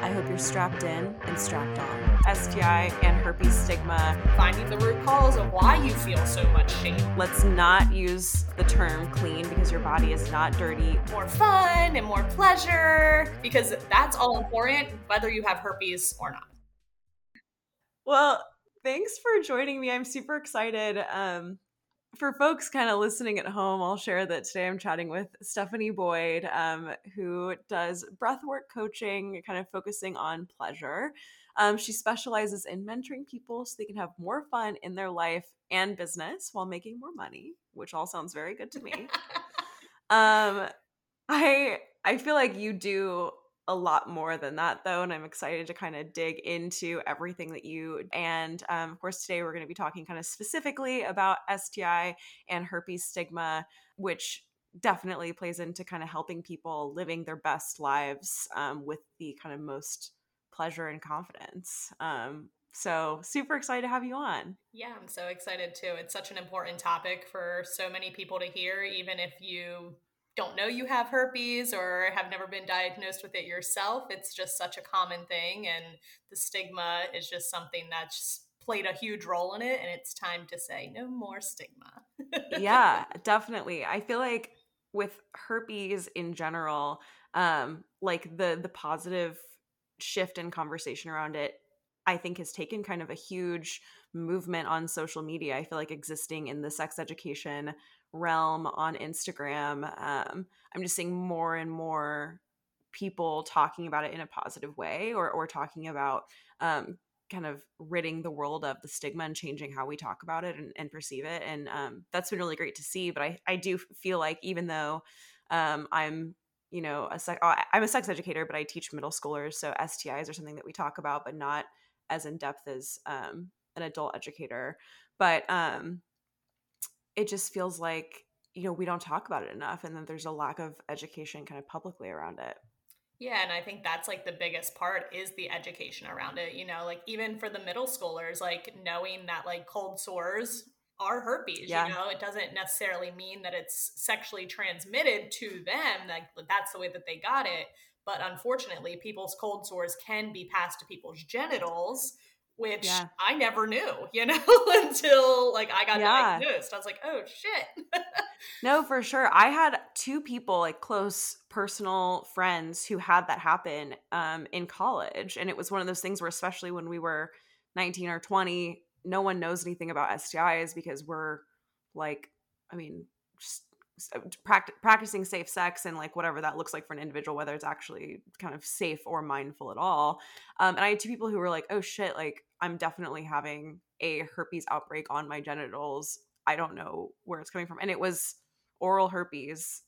I hope you're strapped in and strapped on. STI and herpes stigma. Finding the root cause of why you feel so much shame. Let's not use the term clean because your body is not dirty. More fun and more pleasure because that's all important whether you have herpes or not. Well, thanks for joining me. I'm super excited. Um, for folks kind of listening at home, I'll share that today I'm chatting with Stephanie Boyd, um, who does breathwork coaching, kind of focusing on pleasure. Um, she specializes in mentoring people so they can have more fun in their life and business while making more money, which all sounds very good to me. um, I I feel like you do a lot more than that though and i'm excited to kind of dig into everything that you and um, of course today we're going to be talking kind of specifically about sti and herpes stigma which definitely plays into kind of helping people living their best lives um, with the kind of most pleasure and confidence. Um, so super excited to have you on. Yeah i'm so excited too. It's such an important topic for so many people to hear even if you don't know you have herpes or have never been diagnosed with it yourself. It's just such a common thing. And the stigma is just something that's played a huge role in it. And it's time to say no more stigma. yeah, definitely. I feel like with herpes in general, um, like the the positive shift in conversation around it I think has taken kind of a huge movement on social media. I feel like existing in the sex education realm on Instagram. Um, I'm just seeing more and more people talking about it in a positive way or, or talking about um, kind of ridding the world of the stigma and changing how we talk about it and, and perceive it. And um, that's been really great to see. But I, I do feel like even though um, I'm, you know, a sec- I'm a sex educator, but I teach middle schoolers. So STIs are something that we talk about, but not as in depth as um, an adult educator. But um, it just feels like you know we don't talk about it enough and then there's a lack of education kind of publicly around it. Yeah and i think that's like the biggest part is the education around it you know like even for the middle schoolers like knowing that like cold sores are herpes yeah. you know? It doesn't necessarily mean that it's sexually transmitted to them like that's the way that they got it. But unfortunately people's cold sores can be passed to people's genitals which yeah. I never knew, you know, until like I got yeah. diagnosed. I was like, oh shit. no, for sure. I had two people, like close personal friends, who had that happen um, in college. And it was one of those things where, especially when we were 19 or 20, no one knows anything about STIs because we're like, I mean, just uh, practicing safe sex and like whatever that looks like for an individual whether it's actually kind of safe or mindful at all um, and i had two people who were like oh shit like i'm definitely having a herpes outbreak on my genitals i don't know where it's coming from and it was oral herpes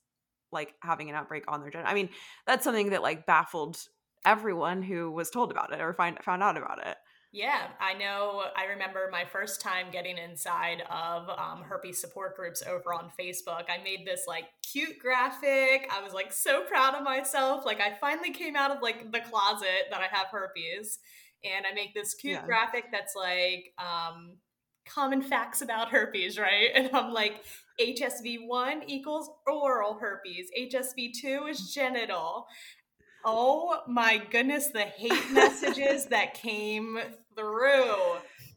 like having an outbreak on their genitals i mean that's something that like baffled everyone who was told about it or find found out about it yeah, I know. I remember my first time getting inside of um, herpes support groups over on Facebook. I made this like cute graphic. I was like so proud of myself. Like I finally came out of like the closet that I have herpes, and I make this cute yeah. graphic that's like um, common facts about herpes, right? And I'm like, HSV one equals oral herpes. HSV two is genital. Oh my goodness, the hate messages that came through.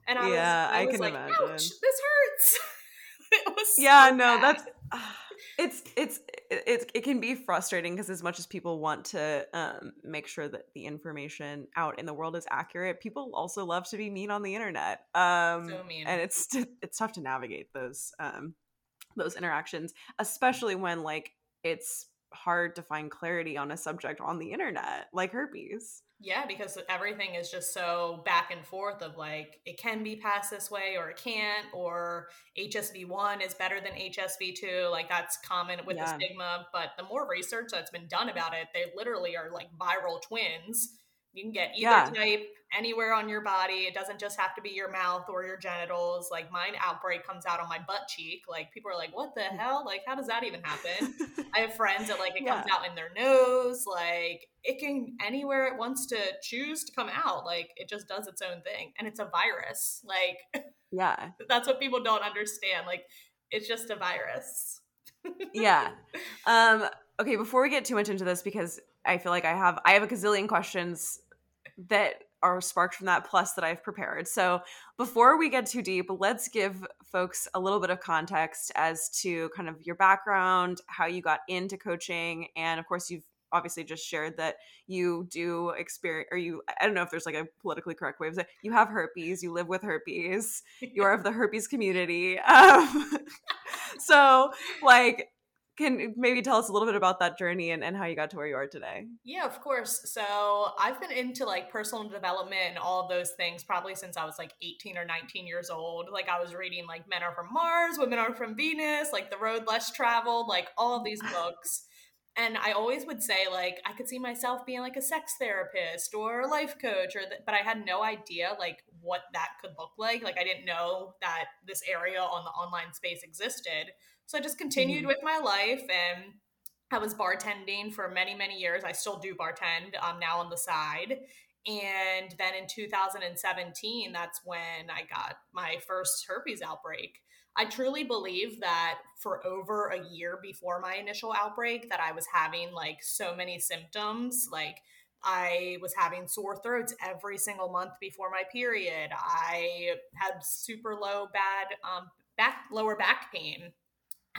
And I yeah, was, I, I was can like, imagine. ouch, this hurts. it was Yeah, so no, bad. that's it's it's it, it can be frustrating because as much as people want to um, make sure that the information out in the world is accurate people also love to be mean on the internet um, so mean. and it's it's tough to navigate those um, those interactions especially when like it's hard to find clarity on a subject on the internet like herpes. Yeah, because everything is just so back and forth of like it can be passed this way or it can't, or HSV1 is better than HSV2. Like that's common with yeah. the stigma. But the more research that's been done about it, they literally are like viral twins you can get either yeah. type anywhere on your body. It doesn't just have to be your mouth or your genitals. Like mine outbreak comes out on my butt cheek. Like people are like, what the mm. hell? Like, how does that even happen? I have friends that like it yeah. comes out in their nose. Like it can anywhere it wants to choose to come out. Like it just does its own thing. And it's a virus. Like Yeah. That's what people don't understand. Like it's just a virus. yeah. Um okay, before we get too much into this because I feel like I have I have a gazillion questions that are sparked from that plus that I've prepared. So before we get too deep, let's give folks a little bit of context as to kind of your background, how you got into coaching, and of course you've obviously just shared that you do experience or you i don't know if there's like a politically correct way of saying you have herpes you live with herpes you are of the herpes community um, so like can maybe tell us a little bit about that journey and, and how you got to where you are today. Yeah of course. So i've been into like personal development and all of those things probably since i was like 18 or 19 years old. Like i was reading like men are from mars women are from venus like the road less traveled like all of these books. And i always would say like i could see myself being like a sex therapist or a life coach or th- but i had no idea like what that could look like. Like i didn't know that this area on the online space existed so I just continued mm-hmm. with my life and I was bartending for many, many years. I still do bartend um, now on the side. And then in 2017, that's when I got my first herpes outbreak. I truly believe that for over a year before my initial outbreak that I was having like so many symptoms like I was having sore throats every single month before my period. I had super low bad um, back lower back pain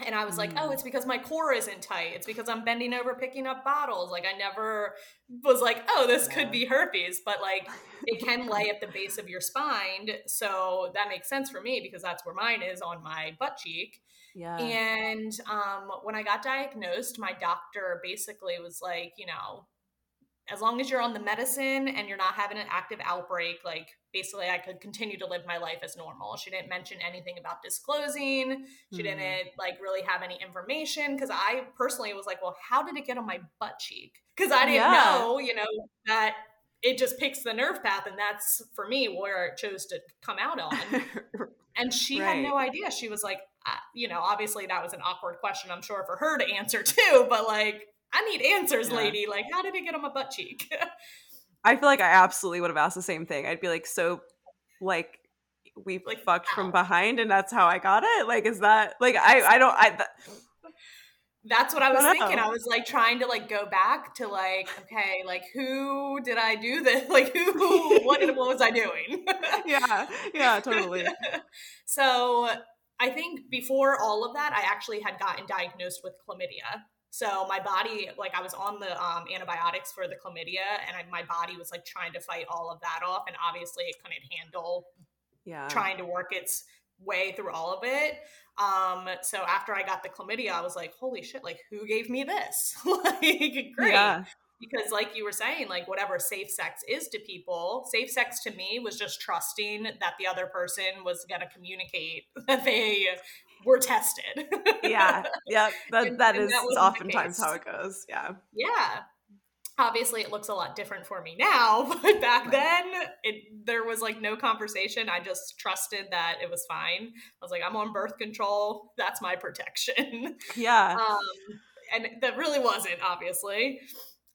and I was like, oh, mm. it's because my core isn't tight. It's because I'm bending over picking up bottles. Like I never was like, oh, this yeah. could be herpes, but like it can lay at the base of your spine. So that makes sense for me because that's where mine is on my butt cheek. Yeah. And um, when I got diagnosed, my doctor basically was like, you know, as long as you're on the medicine and you're not having an active outbreak, like basically I could continue to live my life as normal. She didn't mention anything about disclosing. She mm. didn't like really have any information because I personally was like, well, how did it get on my butt cheek? Because I didn't yeah. know, you know, that it just picks the nerve path and that's for me where it chose to come out on. and she right. had no idea. She was like, uh, you know, obviously that was an awkward question, I'm sure, for her to answer too, but like, I need answers, yeah. lady. Like, how did it get on my butt cheek? I feel like I absolutely would have asked the same thing. I'd be like, so, like, we like, fucked ow. from behind, and that's how I got it. Like, is that like I? I don't. I. That, that's what I was I thinking. I was like trying to like go back to like, okay, like who did I do this? Like who? what? Did, what was I doing? yeah, yeah, totally. so I think before all of that, I actually had gotten diagnosed with chlamydia. So my body, like I was on the um, antibiotics for the chlamydia, and I, my body was like trying to fight all of that off, and obviously it couldn't handle yeah. trying to work its way through all of it. Um, so after I got the chlamydia, I was like, holy shit, like who gave me this? like, great. Yeah. Because, like you were saying, like whatever safe sex is to people, safe sex to me was just trusting that the other person was going to communicate that they were tested. yeah. Yeah. That, and, that and is that oftentimes how it goes. Yeah. Yeah. Obviously, it looks a lot different for me now, but back then, it there was like no conversation. I just trusted that it was fine. I was like, I'm on birth control. That's my protection. Yeah. Um, and that really wasn't, obviously.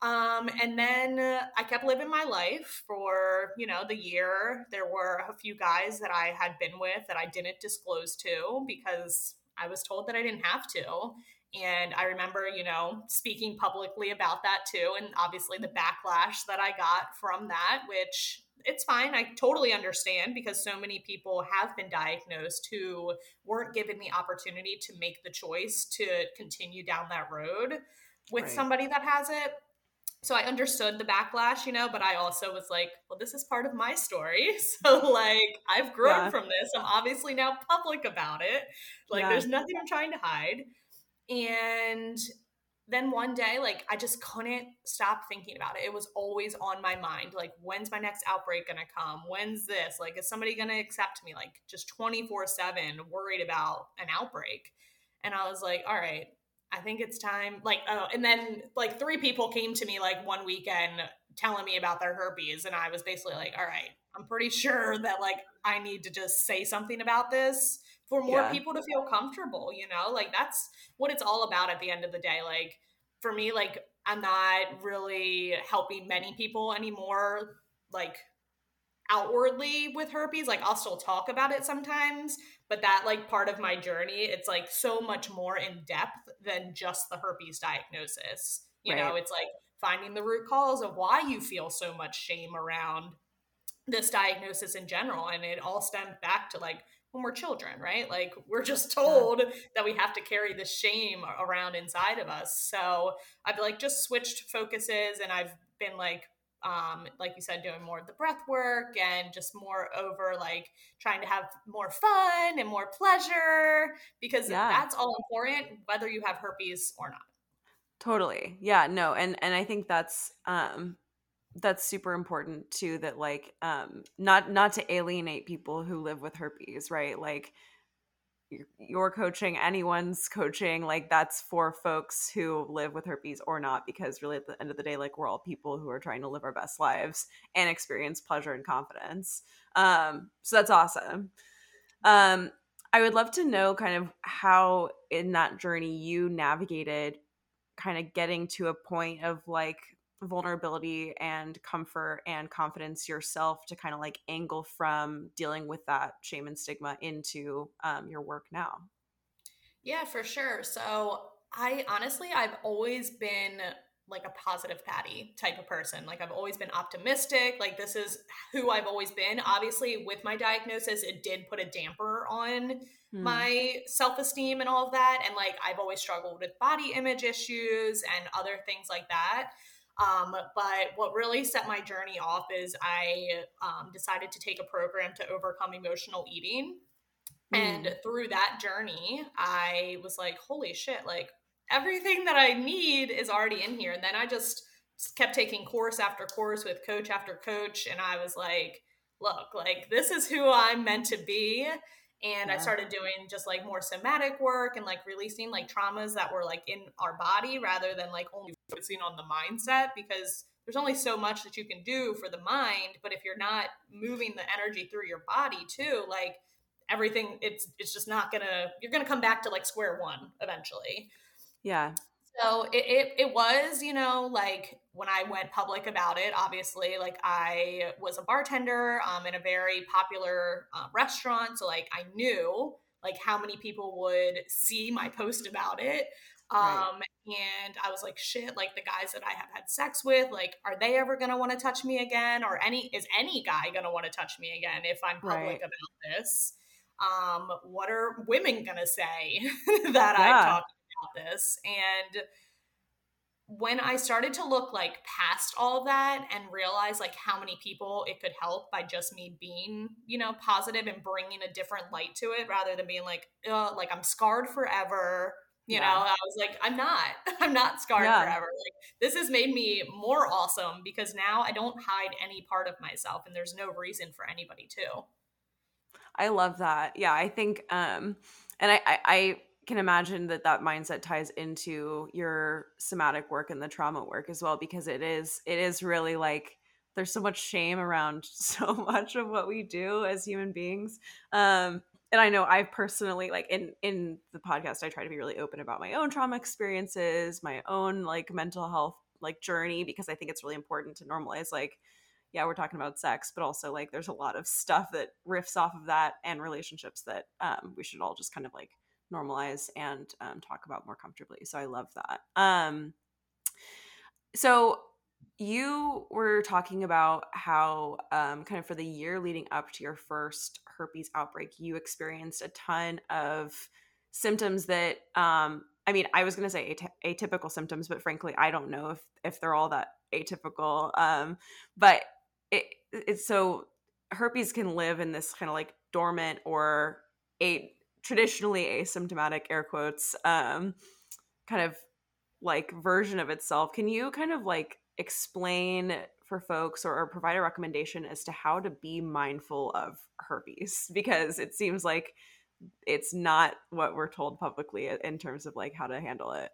Um, and then I kept living my life for, you know, the year. There were a few guys that I had been with that I didn't disclose to because I was told that I didn't have to. And I remember, you know, speaking publicly about that too. And obviously the backlash that I got from that, which it's fine. I totally understand because so many people have been diagnosed who weren't given the opportunity to make the choice to continue down that road with right. somebody that has it so I understood the backlash, you know, but I also was like, well, this is part of my story. So like I've grown yeah. from this. I'm obviously now public about it. Like yeah. there's nothing I'm trying to hide. And then one day, like I just couldn't stop thinking about it. It was always on my mind. Like, when's my next outbreak gonna come? When's this? Like, is somebody gonna accept me? Like just 24-7 worried about an outbreak. And I was like, all right, I think it's time. Like, oh, and then like three people came to me like one weekend telling me about their herpes. And I was basically like, all right, I'm pretty sure that like I need to just say something about this for more yeah. people to feel comfortable, you know? Like, that's what it's all about at the end of the day. Like, for me, like, I'm not really helping many people anymore. Like, outwardly with herpes like i'll still talk about it sometimes but that like part of my journey it's like so much more in depth than just the herpes diagnosis you right. know it's like finding the root cause of why you feel so much shame around this diagnosis in general. And it all stemmed back to like when we're children, right? Like we're just told yeah. that we have to carry the shame around inside of us. So I've like just switched focuses and I've been like um, like you said, doing more of the breath work and just more over like trying to have more fun and more pleasure because yeah. that's all important, whether you have herpes or not. Totally. Yeah, no. And, and I think that's, um, that's super important too that like um not not to alienate people who live with herpes right like your coaching anyone's coaching like that's for folks who live with herpes or not because really at the end of the day like we're all people who are trying to live our best lives and experience pleasure and confidence. Um so that's awesome. Um i would love to know kind of how in that journey you navigated kind of getting to a point of like vulnerability and comfort and confidence yourself to kind of like angle from dealing with that shame and stigma into um, your work now. Yeah for sure. So i honestly i've always been like a positive patty type of person. Like i've always been optimistic. Like this is who i've always been. Obviously with my diagnosis it did put a damper on hmm. my self-esteem and all of that. And like i've always struggled with body image issues and other things like that um, but what really set my journey off is I um, decided to take a program to overcome emotional eating. Mm. And through that journey, I was like, holy shit, like everything that I need is already in here. And then I just kept taking course after course with coach after coach. And I was like, look, like this is who I'm meant to be and yeah. i started doing just like more somatic work and like releasing like traumas that were like in our body rather than like only focusing on the mindset because there's only so much that you can do for the mind but if you're not moving the energy through your body too like everything it's it's just not gonna you're gonna come back to like square one eventually yeah so it, it, it was you know like when i went public about it obviously like i was a bartender um, in a very popular uh, restaurant so like i knew like how many people would see my post about it um right. and i was like shit like the guys that i have had sex with like are they ever gonna want to touch me again or any is any guy gonna want to touch me again if i'm public right. about this um what are women gonna say that yeah. i talk about this. And when I started to look like past all that and realize like how many people it could help by just me being, you know, positive and bringing a different light to it rather than being like, uh, like I'm scarred forever. You yeah. know, I was like, I'm not, I'm not scarred yeah. forever. Like this has made me more awesome because now I don't hide any part of myself and there's no reason for anybody to. I love that. Yeah, I think, um, and I, I, I can imagine that that mindset ties into your somatic work and the trauma work as well because it is it is really like there's so much shame around so much of what we do as human beings. Um and i know i personally like in in the podcast i try to be really open about my own trauma experiences my own like mental health like journey because i think it's really important to normalize like yeah we're talking about sex but also like there's a lot of stuff that riffs off of that and relationships that um, we should all just kind of like normalize and um, talk about more comfortably. So I love that. Um, so you were talking about how um, kind of for the year leading up to your first herpes outbreak, you experienced a ton of symptoms that um, I mean, I was going to say atypical symptoms, but frankly, I don't know if if they're all that atypical. Um, but it, it's so herpes can live in this kind of like dormant or a traditionally asymptomatic air quotes um kind of like version of itself. Can you kind of like explain for folks or, or, provide a recommendation as to how to be mindful of herpes? Because it seems like it's not what we're told publicly in terms of like how to handle it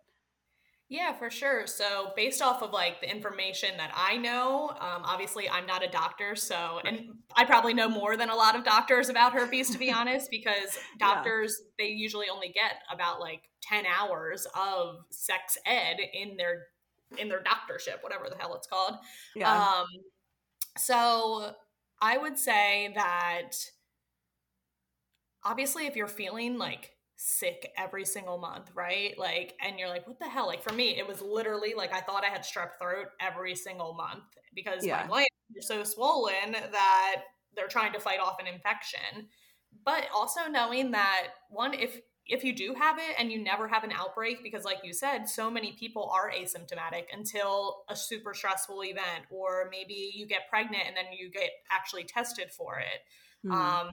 yeah, for sure. So, based off of like the information that I know, um, obviously I'm not a doctor, so and I probably know more than a lot of doctors about herpes, to be honest, because doctors yeah. they usually only get about like ten hours of sex ed in their in their doctorship, whatever the hell it's called. Yeah. Um, so I would say that obviously, if you're feeling like sick every single month, right? Like, and you're like, what the hell? Like for me, it was literally like I thought I had strep throat every single month because yeah. my glands are so swollen that they're trying to fight off an infection. But also knowing that one, if if you do have it and you never have an outbreak, because like you said, so many people are asymptomatic until a super stressful event, or maybe you get pregnant and then you get actually tested for it. Mm-hmm. Um,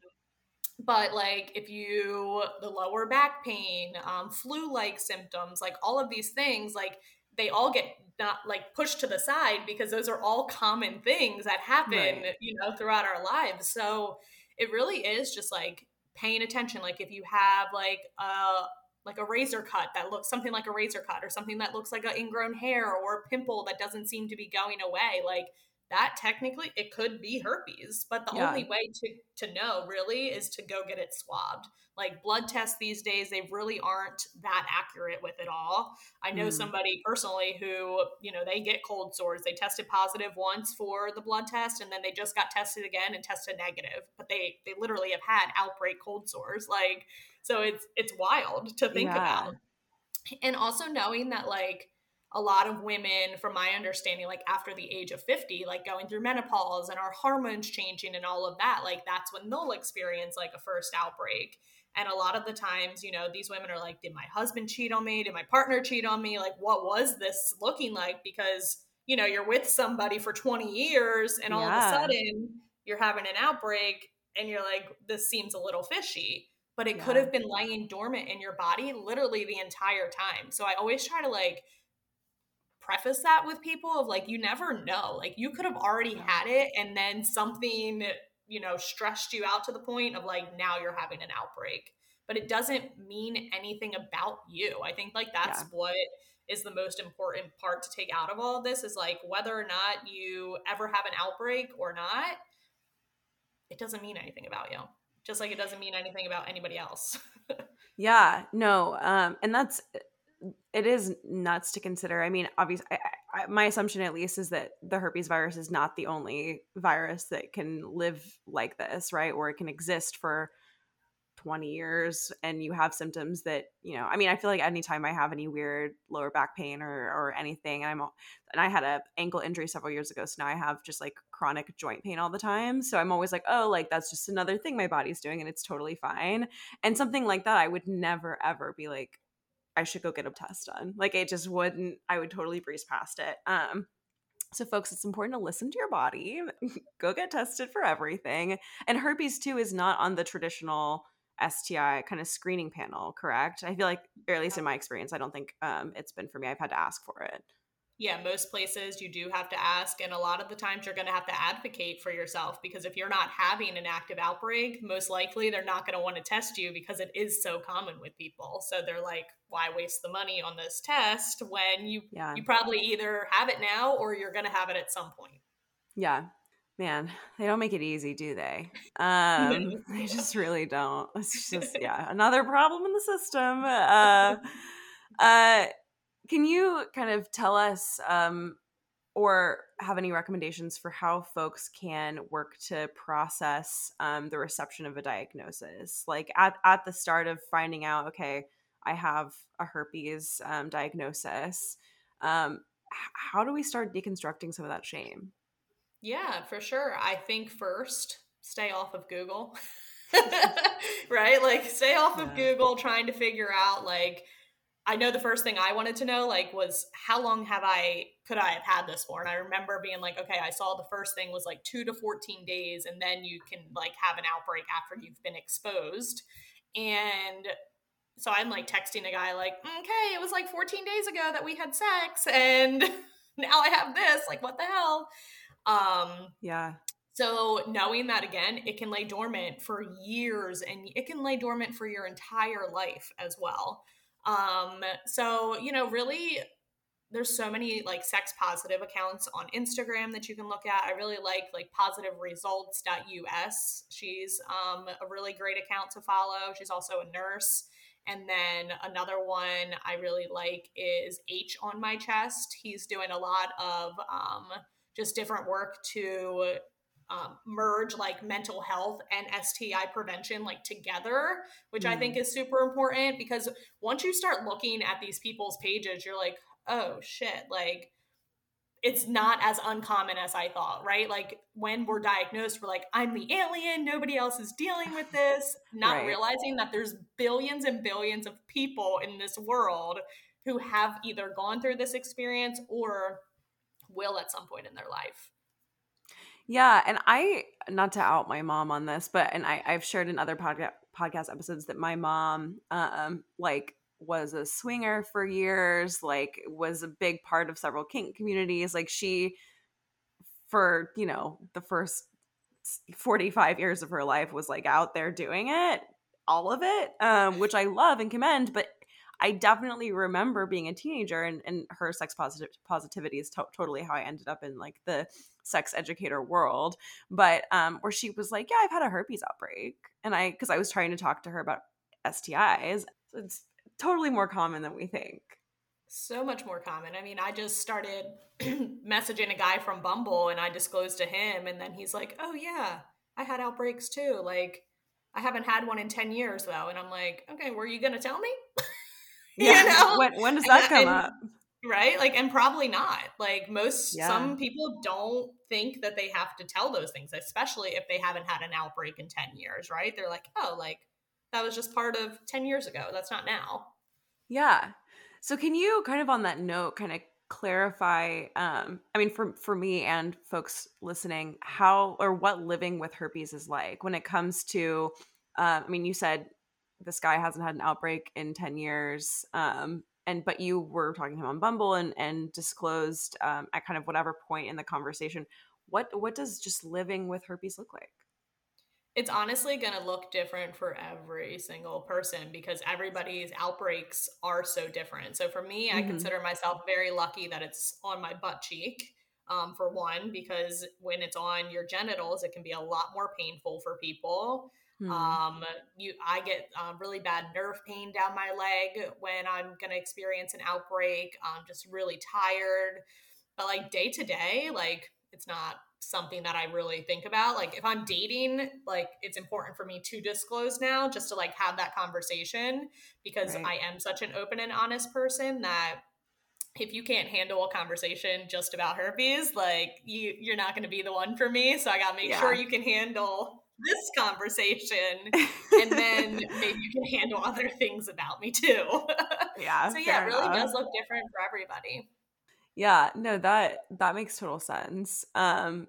but like if you the lower back pain um, flu-like symptoms like all of these things like they all get not like pushed to the side because those are all common things that happen right. you know throughout our lives so it really is just like paying attention like if you have like a like a razor cut that looks something like a razor cut or something that looks like an ingrown hair or a pimple that doesn't seem to be going away like that technically it could be herpes but the yeah. only way to to know really is to go get it swabbed like blood tests these days they really aren't that accurate with it all i know mm. somebody personally who you know they get cold sores they tested positive once for the blood test and then they just got tested again and tested negative but they they literally have had outbreak cold sores like so it's it's wild to think yeah. about and also knowing that like a lot of women, from my understanding, like after the age of 50, like going through menopause and our hormones changing and all of that, like that's when they'll experience like a first outbreak. And a lot of the times, you know, these women are like, did my husband cheat on me? Did my partner cheat on me? Like, what was this looking like? Because, you know, you're with somebody for 20 years and all yeah. of a sudden you're having an outbreak and you're like, this seems a little fishy. But it yeah. could have been lying dormant in your body literally the entire time. So I always try to like, preface that with people of like you never know like you could have already had it and then something you know stressed you out to the point of like now you're having an outbreak. But it doesn't mean anything about you. I think like that's yeah. what is the most important part to take out of all of this is like whether or not you ever have an outbreak or not it doesn't mean anything about you. Just like it doesn't mean anything about anybody else. Yeah no um and that's it is nuts to consider. I mean, obviously, I, I, my assumption at least is that the herpes virus is not the only virus that can live like this, right? Or it can exist for 20 years and you have symptoms that, you know, I mean, I feel like anytime I have any weird lower back pain or, or anything, and I'm, and I had a ankle injury several years ago. So now I have just like chronic joint pain all the time. So I'm always like, oh, like that's just another thing my body's doing and it's totally fine. And something like that, I would never ever be like, I should go get a test done. Like it just wouldn't, I would totally breeze past it. Um, so, folks, it's important to listen to your body. go get tested for everything. And herpes, too, is not on the traditional STI kind of screening panel, correct? I feel like, or at least in my experience, I don't think um, it's been for me. I've had to ask for it yeah, most places you do have to ask. And a lot of the times you're going to have to advocate for yourself because if you're not having an active outbreak, most likely they're not going to want to test you because it is so common with people. So they're like, why waste the money on this test when you yeah. you probably either have it now or you're going to have it at some point. Yeah. Man, they don't make it easy, do they? Um, they just really don't. It's just yeah, another problem in the system. Uh, uh, can you kind of tell us um, or have any recommendations for how folks can work to process um, the reception of a diagnosis? Like at, at the start of finding out, okay, I have a herpes um, diagnosis. Um, how do we start deconstructing some of that shame? Yeah, for sure. I think first, stay off of Google. right? Like, stay off yeah. of Google trying to figure out, like, I know the first thing I wanted to know like was how long have I could I have had this for? And I remember being like, okay, I saw the first thing was like 2 to 14 days and then you can like have an outbreak after you've been exposed. And so I'm like texting a guy like, "Okay, it was like 14 days ago that we had sex and now I have this. Like what the hell?" Um yeah. So knowing that again, it can lay dormant for years and it can lay dormant for your entire life as well. Um, so, you know, really there's so many like sex positive accounts on Instagram that you can look at. I really like like positiveresults.us. She's um, a really great account to follow. She's also a nurse. And then another one I really like is H on my chest. He's doing a lot of um, just different work to um, merge like mental health and STI prevention like together, which mm. I think mm. is super important because once you start looking at these people's pages, you're like, oh shit, like it's not as uncommon as I thought, right? Like when we're diagnosed, we're like, I'm the alien, nobody else is dealing with this, not right. realizing that there's billions and billions of people in this world who have either gone through this experience or will at some point in their life. Yeah, and I not to out my mom on this, but and I I've shared in other podcast podcast episodes that my mom um like was a swinger for years, like was a big part of several kink communities. Like she for, you know, the first 45 years of her life was like out there doing it, all of it, um, which I love and commend, but I definitely remember being a teenager and, and her sex positive positivity is to- totally how I ended up in like the sex educator world. But um, where she was like, "Yeah, I've had a herpes outbreak," and I because I was trying to talk to her about STIs. So it's totally more common than we think. So much more common. I mean, I just started messaging a guy from Bumble, and I disclosed to him, and then he's like, "Oh yeah, I had outbreaks too." Like. I haven't had one in 10 years though. And I'm like, okay, were you going to tell me? Yeah. you know? When, when does that come and, up? Right? Like, and probably not. Like, most, yeah. some people don't think that they have to tell those things, especially if they haven't had an outbreak in 10 years, right? They're like, oh, like, that was just part of 10 years ago. That's not now. Yeah. So, can you kind of on that note, kind of clarify um i mean for for me and folks listening how or what living with herpes is like when it comes to uh, i mean you said this guy hasn't had an outbreak in 10 years um and but you were talking to him on bumble and and disclosed um, at kind of whatever point in the conversation what what does just living with herpes look like it's honestly going to look different for every single person because everybody's outbreaks are so different. So for me, mm-hmm. I consider myself very lucky that it's on my butt cheek. Um, for one, because when it's on your genitals, it can be a lot more painful for people. Hmm. Um, you, I get uh, really bad nerve pain down my leg when I'm going to experience an outbreak. I'm just really tired. But like day to day, like it's not something that I really think about. Like if I'm dating, like it's important for me to disclose now just to like have that conversation because right. I am such an open and honest person that if you can't handle a conversation just about herpes, like you you're not going to be the one for me. So I got to make yeah. sure you can handle this conversation and then maybe you can handle other things about me too. Yeah. so yeah, it really enough. does look different for everybody. Yeah, no, that that makes total sense. Um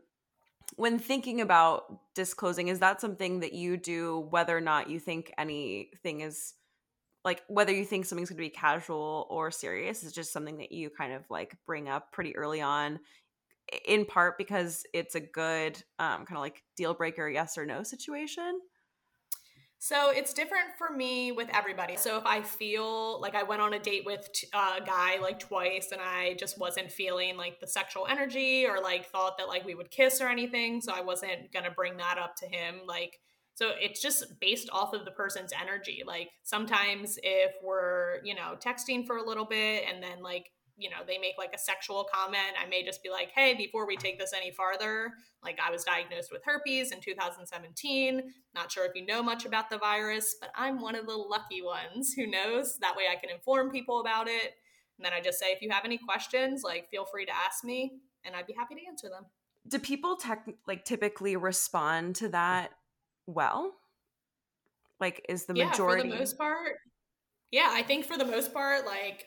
when thinking about disclosing, is that something that you do whether or not you think anything is like whether you think something's going to be casual or serious is just something that you kind of like bring up pretty early on in part because it's a good um, kind of like deal breaker yes or no situation so it's different for me with everybody. So if I feel like I went on a date with a guy like twice and I just wasn't feeling like the sexual energy or like thought that like we would kiss or anything, so I wasn't going to bring that up to him like so it's just based off of the person's energy. Like sometimes if we're, you know, texting for a little bit and then like you know they make like a sexual comment i may just be like hey before we take this any farther like i was diagnosed with herpes in 2017 not sure if you know much about the virus but i'm one of the lucky ones who knows. That way i can inform people about it. And then i just say if you have any questions like feel free to ask me and i'd be happy to answer them. Do people tech like typically respond to that well? Like is the majority yeah, for the most part. Yeah i think for the most part like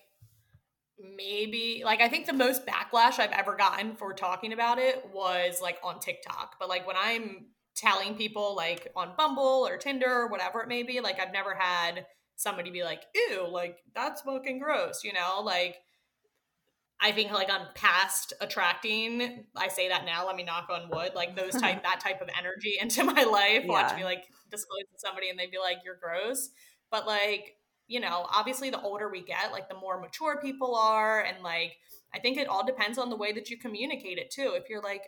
maybe like I think the most backlash I've ever gotten for talking about it was like on TikTok. But like when I'm telling people like on Bumble or Tinder or whatever it may be, like I've never had somebody be like, ew, like that's fucking gross, you know? Like I think like I'm past attracting. I say that now. Let me knock on wood. Like those type that type of energy into my life. Yeah. Watch me like disclose to somebody and they'd be like, "You're gross." But like you know, obviously the older we get, like the more mature people are. And like, I think it all depends on the way that you communicate it too. If you're like,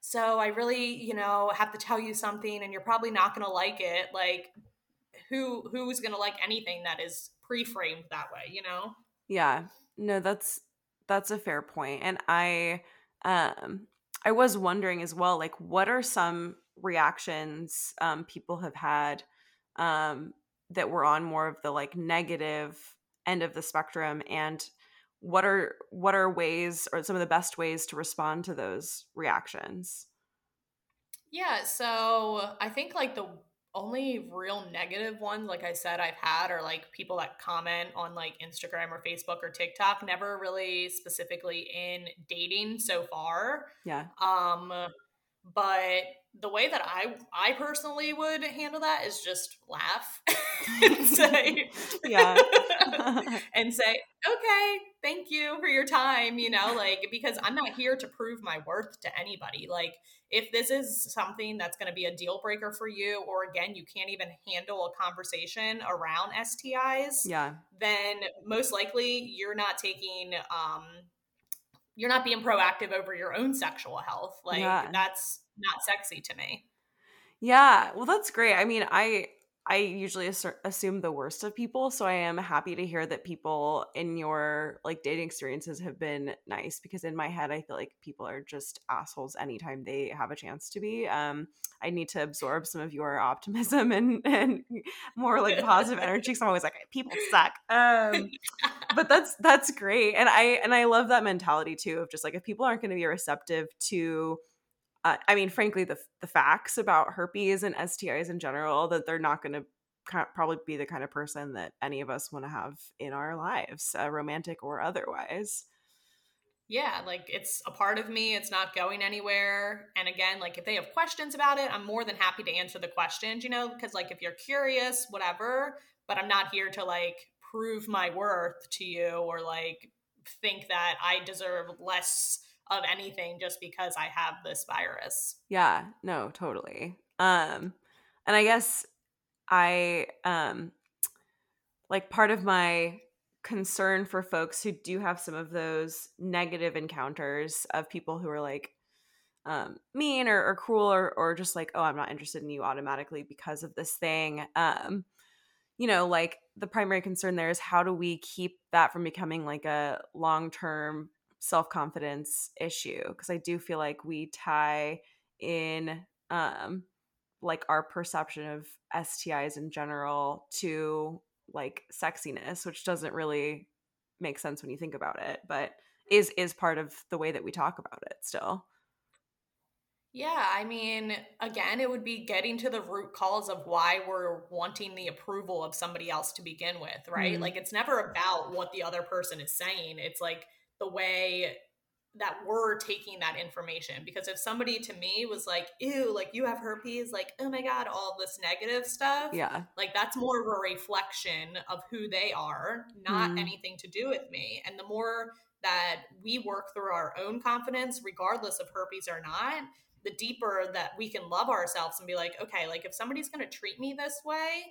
so I really, you know, have to tell you something and you're probably not going to like it, like, who who's going to like anything that is pre-framed that way you know yeah no that's that's a fair point and i um I was wondering as well, like, what are some reactions um, people have had um, that were on more of the like negative end of the spectrum, and what are what are ways or some of the best ways to respond to those reactions? Yeah, so I think like the only real negative ones, like I said, I've had are like people that comment on like Instagram or Facebook or TikTok, never really specifically in dating so far. Yeah. Um, but the way that I I personally would handle that is just laugh and say yeah. and say okay thank you for your time you know like because I'm not here to prove my worth to anybody. Like if this is something that's going to be a deal breaker for you or again you can't even handle a conversation around STIs yeah. then most likely you're not taking um you're not being proactive over your own sexual health like yeah. that's not sexy to me. Yeah, well, that's great. I mean, I I usually assume the worst of people, so I am happy to hear that people in your like dating experiences have been nice because in my head I feel like people are just assholes anytime they have a chance to be. Um I need to absorb some of your optimism and and more like positive energy. So I'm always like people suck. Um but that's that's great. And I and I love that mentality too of just like if people aren't going to be receptive to uh, I mean, frankly, the the facts about herpes and STIs in general that they're not going to probably be the kind of person that any of us want to have in our lives, uh, romantic or otherwise. Yeah, like it's a part of me. It's not going anywhere. And again, like if they have questions about it, I'm more than happy to answer the questions, you know, because like if you're curious, whatever, but I'm not here to like prove my worth to you or like think that I deserve less of anything just because I have this virus. Yeah, no, totally. Um and I guess I um like part of my concern for folks who do have some of those negative encounters of people who are like um mean or, or cruel or, or just like oh i'm not interested in you automatically because of this thing um you know like the primary concern there is how do we keep that from becoming like a long-term self confidence issue because I do feel like we tie in um like our perception of STIs in general to like sexiness, which doesn't really make sense when you think about it, but is is part of the way that we talk about it still. Yeah, I mean, again, it would be getting to the root cause of why we're wanting the approval of somebody else to begin with, right? Mm-hmm. Like it's never about what the other person is saying. It's like the way that we're taking that information because if somebody to me was like ew like you have herpes like oh my god all this negative stuff yeah. like that's more of a reflection of who they are not mm. anything to do with me. And the more that we work through our own confidence regardless of herpes or not the deeper that we can love ourselves and be like okay like if somebody's going to treat me this way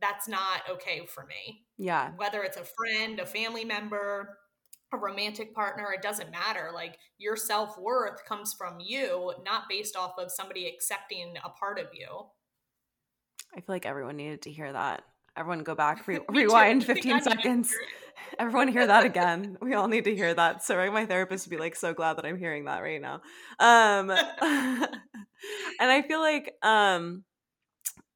that's not okay for me. Yeah. Whether it's a friend a family member a romantic partner, it doesn't matter. Like your self worth comes from you, not based off of somebody accepting a part of you. I feel like everyone needed to hear that. Everyone go back, re- rewind 15 seconds. Everyone hear that again. We all need to hear that. So my therapist would be like so glad that I'm hearing that right now. Um and I feel like um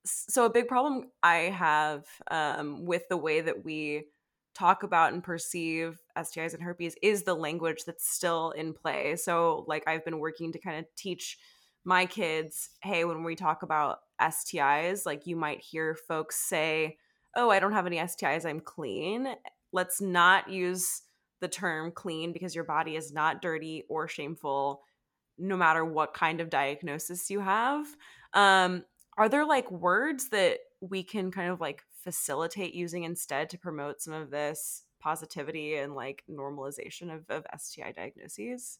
so a big problem I have um with the way that we talk about and perceive STIs and herpes is the language that's still in play. So, like, I've been working to kind of teach my kids hey, when we talk about STIs, like, you might hear folks say, oh, I don't have any STIs, I'm clean. Let's not use the term clean because your body is not dirty or shameful no matter what kind of diagnosis you have. Um, are there like words that we can kind of like facilitate using instead to promote some of this positivity and like normalization of, of STI diagnoses?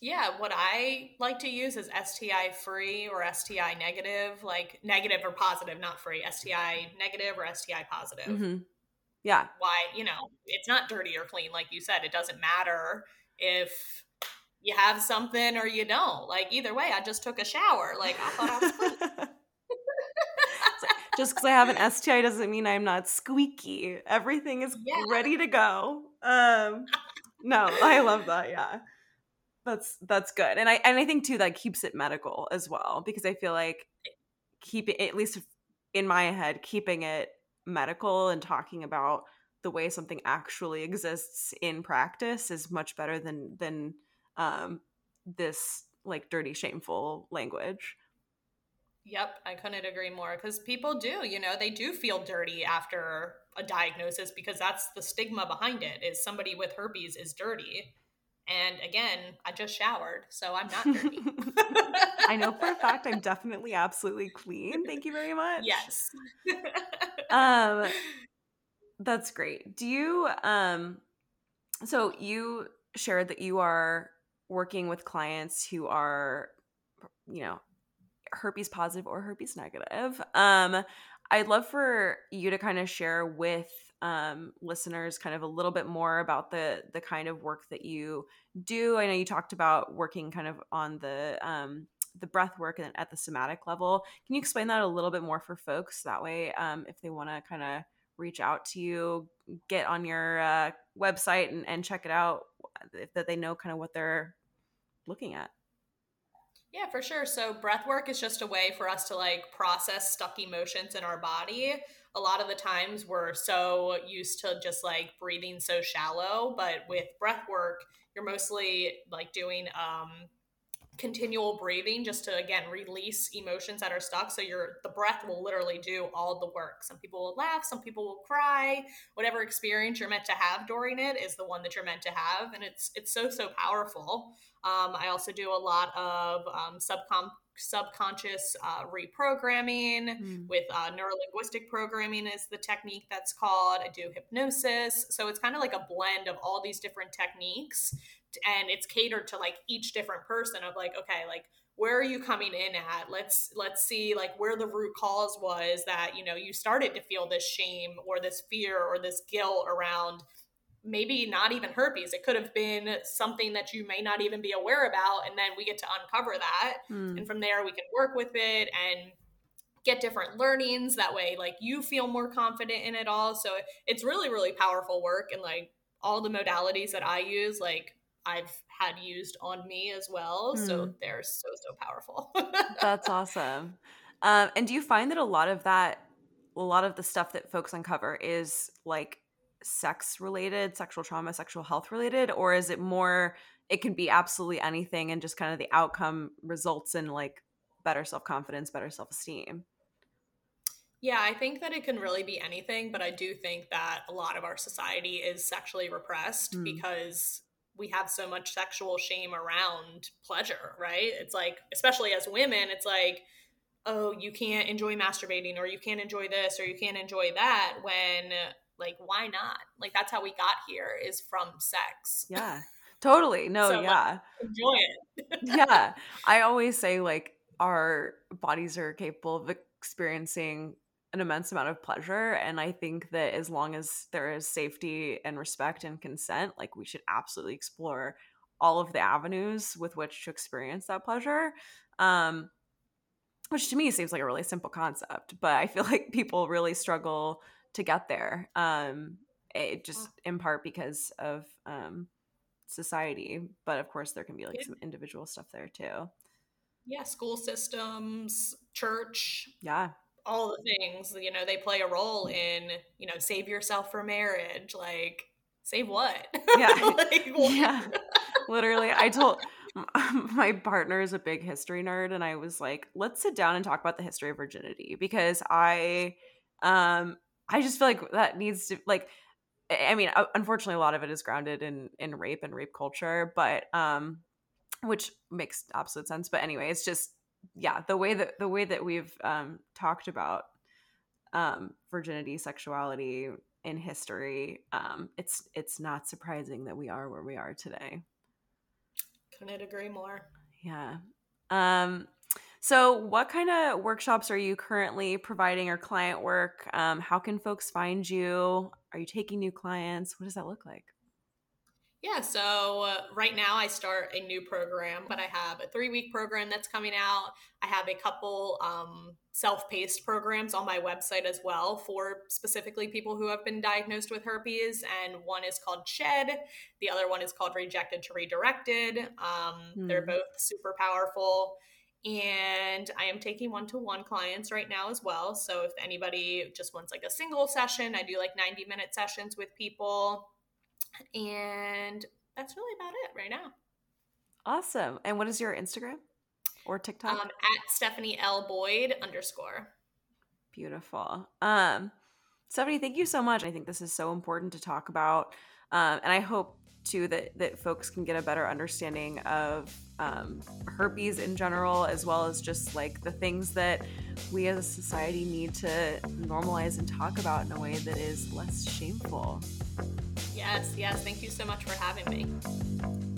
Yeah, what I like to use is STI free or STI negative, like negative or positive, not free, STI negative or STI positive. Mm-hmm. Yeah. Why, you know, it's not dirty or clean. Like you said, it doesn't matter if you have something or you don't. Like either way, I just took a shower. Like I thought I was clean. just because I have an STI doesn't mean I'm not squeaky. Everything is yeah. ready to go. Um, no, I love that. Yeah. that's that's good and i and i think too that keeps it medical as well because i feel like keeping at least in my head keeping it medical and talking about the way something actually exists in practice is much better than than um this like dirty shameful language Yep, I couldn't agree more because people do, you know, they do feel dirty after a diagnosis because that's the stigma behind it is somebody with herpes is dirty. And again, I just showered, so I'm not dirty. I know for a fact I'm definitely absolutely clean. Thank you very much. Yes. um that's great. Do you um so you shared that you are working with clients who are you know herpes positive or herpes negative. Um I'd love for you to kind of share with um, listeners kind of a little bit more about the the kind of work that you do. I know you talked about working kind of on the um, the breath work and at the somatic level. Can you explain that a little bit more for folks? That way, um, if they want to kind of reach out to you, get on your uh, website and, and check it out, that they know kind of what they're looking at. Yeah, for sure. So breath work is just a way for us to like process stuck emotions in our body. A lot of the times we're so used to just like breathing so shallow, but with breath work, you're mostly like doing um continual breathing just to again release emotions that are stuck. So your the breath will literally do all the work. Some people will laugh some people will cry. Whatever experience you're meant to have during it is the one that you're meant to have and it's it's so so powerful. Um, i also do a lot of um, subcon- subconscious uh, reprogramming mm. with uh, neurolinguistic programming is the technique that's called. I do hypnosis. So it's kind of like a blend of all these different techniques and it's catered to like each different person of like okay like where are you coming in at? Let's let's see like where the root cause was that you know you started to feel this shame or this fear or this guilt around maybe not even herpes it could have been something that you may not even be aware about and then we get to uncover that mm. and from there we can work with it and get different learnings that way like you feel more confident in it all so it's really really powerful work and like all the modalities that i use like I've had used on me as well. Mm. So hmm. they're so, so powerful. That's awesome. Um, and do you find that a lot of that, a lot of the stuff that folks uncover is like sex related, sexual trauma, sexual health related, or is it more, it can be absolutely anything and just kind of the outcome results in like better self confidence, better self esteem? Yeah, I think that it can really be anything, but I do think that a lot of our society is sexually repressed mm. because we have so much sexual shame around pleasure, right? It's like, especially as women, it's like, oh, you can't enjoy masturbating or you can't enjoy this or you can't enjoy that when like why not? Like that's how we got here is from sex. Yeah. Totally. No, so, yeah. Like, enjoy it. yeah. I always say like our bodies are capable of experiencing an immense amount of pleasure and i think that as long as there is safety and respect and consent like we should absolutely explore all of the avenues with which to experience that pleasure um which to me seems like a really simple concept but i feel like people really struggle to get there um it just in part because of um society but of course there can be like some individual stuff there too. Yeah school systems church yeah. all the things you know they play a role in you know save yourself for marriage like save what? Yeah. Like, what? yeah literally i told my partner is a big history nerd and i was like let's sit down and talk about the history of virginity because i um i just feel like that needs to like i mean unfortunately a lot of it is grounded in in rape and rape culture but um which makes absolute sense but anyway it's just yeah the way that the way that we've um, talked about um, virginity sexuality in history um, it's it's not surprising that we are where we are today. Couldn't agree more. Yeah. Um so what kind of workshops are you currently providing or client work um, how can folks find you are you taking new clients what does that look like Yeah, so uh, right now I start a new program, but I have a three week program that's coming out. I have a couple um, self paced programs on my website as well for specifically people who have been diagnosed with herpes. And one is called Shed, the other one is called Rejected to Redirected. Um, mm. They're both super powerful. And I am taking one to one clients right now as well. So if anybody just wants like a single session, I do like 90 minute sessions with people and that's really about it right now. Awesome. And what is your Instagram or TikTok? Um, at Stephanie L Boyd underscore. Beautiful. Um, Stephanie, thank you so much. I think this is so important to talk about, um, and I hope too that that folks can get a better understanding of um, herpes in general, as well as just like the things that we as a society need to normalize and talk about in a way that is less shameful. Yes, yes. Thank you so much for having me.